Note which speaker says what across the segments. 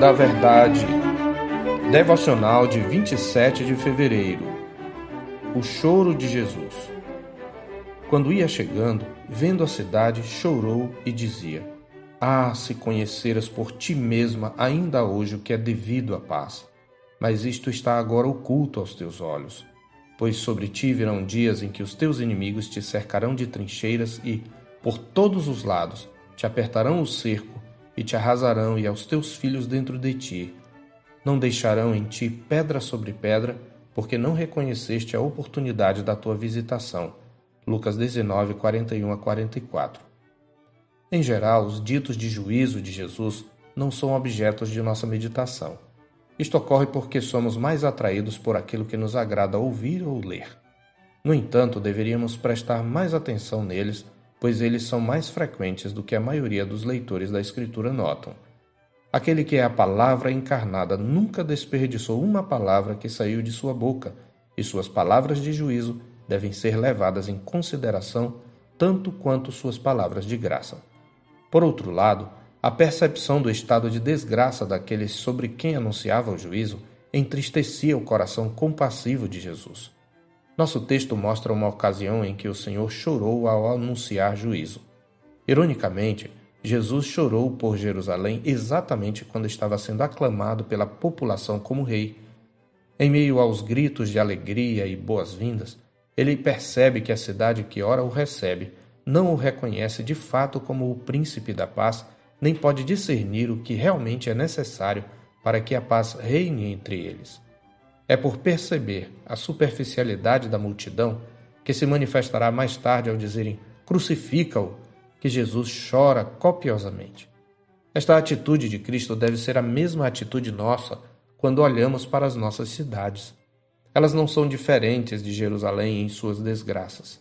Speaker 1: Da Verdade. Devocional de 27 de fevereiro. O choro de Jesus. Quando ia chegando, vendo a cidade, chorou e dizia: Ah, se conheceras por ti mesma ainda hoje o que é devido à paz. Mas isto está agora oculto aos teus olhos. Pois sobre ti virão dias em que os teus inimigos te cercarão de trincheiras e, por todos os lados, te apertarão o cerco e te arrasarão e aos teus filhos dentro de ti. Não deixarão em ti pedra sobre pedra, porque não reconheceste a oportunidade da tua visitação. Lucas 19, 41 a 44. Em geral, os ditos de juízo de Jesus não são objetos de nossa meditação. Isto ocorre porque somos mais atraídos por aquilo que nos agrada ouvir ou ler. No entanto, deveríamos prestar mais atenção neles pois eles são mais frequentes do que a maioria dos leitores da Escritura notam. Aquele que é a palavra encarnada nunca desperdiçou uma palavra que saiu de sua boca, e suas palavras de juízo devem ser levadas em consideração tanto quanto suas palavras de graça. Por outro lado, a percepção do estado de desgraça daqueles sobre quem anunciava o juízo entristecia o coração compassivo de Jesus. Nosso texto mostra uma ocasião em que o Senhor chorou ao anunciar juízo. Ironicamente, Jesus chorou por Jerusalém exatamente quando estava sendo aclamado pela população como rei. Em meio aos gritos de alegria e boas-vindas, ele percebe que a cidade que ora o recebe não o reconhece de fato como o príncipe da paz, nem pode discernir o que realmente é necessário para que a paz reine entre eles. É por perceber a superficialidade da multidão que se manifestará mais tarde ao dizerem crucifica-o, que Jesus chora copiosamente. Esta atitude de Cristo deve ser a mesma atitude nossa quando olhamos para as nossas cidades. Elas não são diferentes de Jerusalém em suas desgraças.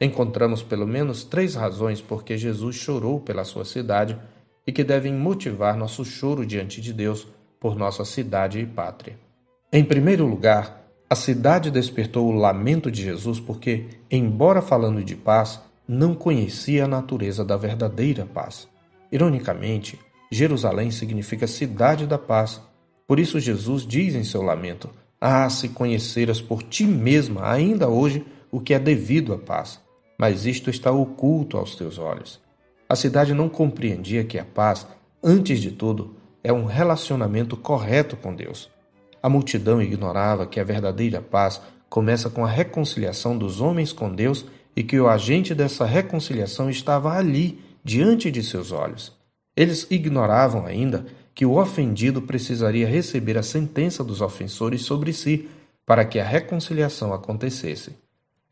Speaker 1: Encontramos pelo menos três razões por que Jesus chorou pela sua cidade e que devem motivar nosso choro diante de Deus por nossa cidade e pátria. Em primeiro lugar, a cidade despertou o lamento de Jesus porque, embora falando de paz, não conhecia a natureza da verdadeira paz. Ironicamente, Jerusalém significa cidade da paz. Por isso, Jesus diz em seu lamento: Ah, se conheceras por ti mesma ainda hoje o que é devido à paz, mas isto está oculto aos teus olhos. A cidade não compreendia que a paz, antes de tudo, é um relacionamento correto com Deus. A multidão ignorava que a verdadeira paz começa com a reconciliação dos homens com Deus e que o agente dessa reconciliação estava ali, diante de seus olhos. Eles ignoravam ainda que o ofendido precisaria receber a sentença dos ofensores sobre si para que a reconciliação acontecesse.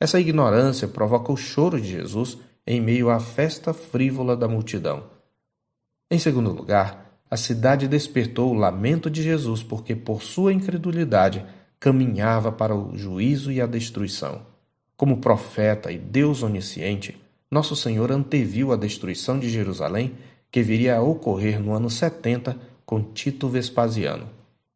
Speaker 1: Essa ignorância provoca o choro de Jesus em meio à festa frívola da multidão. Em segundo lugar, a cidade despertou o lamento de Jesus, porque por sua incredulidade caminhava para o juízo e a destruição. Como profeta e Deus onisciente, nosso Senhor anteviu a destruição de Jerusalém que viria a ocorrer no ano 70 com Tito Vespasiano.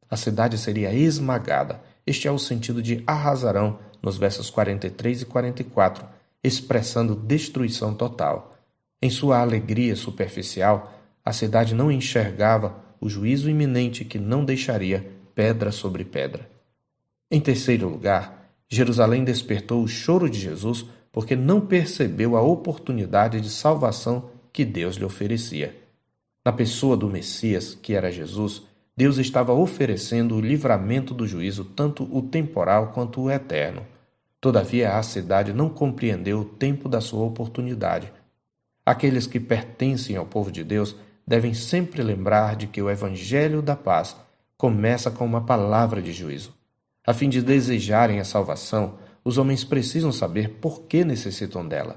Speaker 1: A cidade seria esmagada. Este é o sentido de arrasarão nos versos 43 e 44, expressando destruição total. Em sua alegria superficial, a cidade não enxergava o juízo iminente que não deixaria pedra sobre pedra. Em terceiro lugar, Jerusalém despertou o choro de Jesus porque não percebeu a oportunidade de salvação que Deus lhe oferecia. Na pessoa do Messias, que era Jesus, Deus estava oferecendo o livramento do juízo, tanto o temporal quanto o eterno. Todavia, a cidade não compreendeu o tempo da sua oportunidade. Aqueles que pertencem ao povo de Deus devem sempre lembrar de que o Evangelho da paz começa com uma palavra de juízo. A fim de desejarem a salvação, os homens precisam saber por que necessitam dela.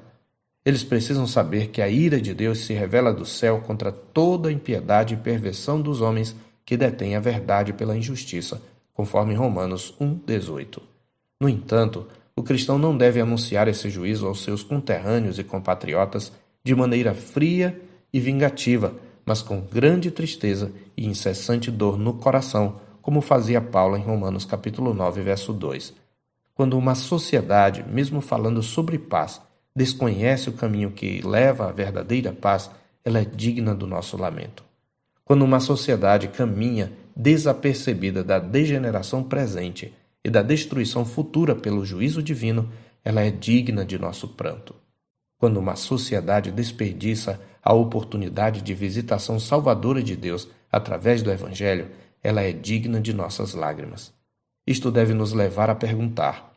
Speaker 1: Eles precisam saber que a ira de Deus se revela do céu contra toda a impiedade e perversão dos homens que detêm a verdade pela injustiça, conforme Romanos 1,18. No entanto, o cristão não deve anunciar esse juízo aos seus conterrâneos e compatriotas de maneira fria e vingativa, mas com grande tristeza e incessante dor no coração, como fazia Paulo em Romanos capítulo 9, verso 2. Quando uma sociedade, mesmo falando sobre paz, desconhece o caminho que leva à verdadeira paz, ela é digna do nosso lamento. Quando uma sociedade caminha desapercebida da degeneração presente e da destruição futura pelo juízo divino, ela é digna de nosso pranto. Quando uma sociedade desperdiça a oportunidade de visitação salvadora de Deus através do Evangelho, ela é digna de nossas lágrimas. Isto deve nos levar a perguntar: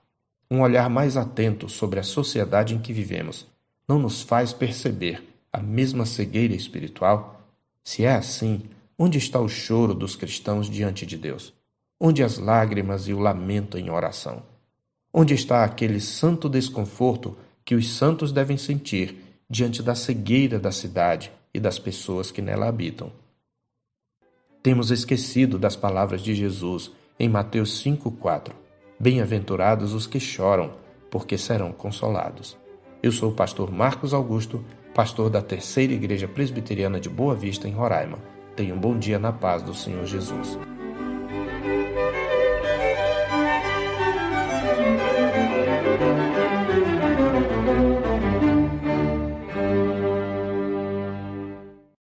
Speaker 1: um olhar mais atento sobre a sociedade em que vivemos não nos faz perceber a mesma cegueira espiritual? Se é assim, onde está o choro dos cristãos diante de Deus? Onde as lágrimas e o lamento em oração? Onde está aquele santo desconforto que os santos devem sentir diante da cegueira da cidade e das pessoas que nela habitam? Temos esquecido das palavras de Jesus em Mateus 5,4. Bem-aventurados os que choram, porque serão consolados. Eu sou o pastor Marcos Augusto, pastor da Terceira Igreja Presbiteriana de Boa Vista, em Roraima. Tenha um bom dia na paz do Senhor Jesus.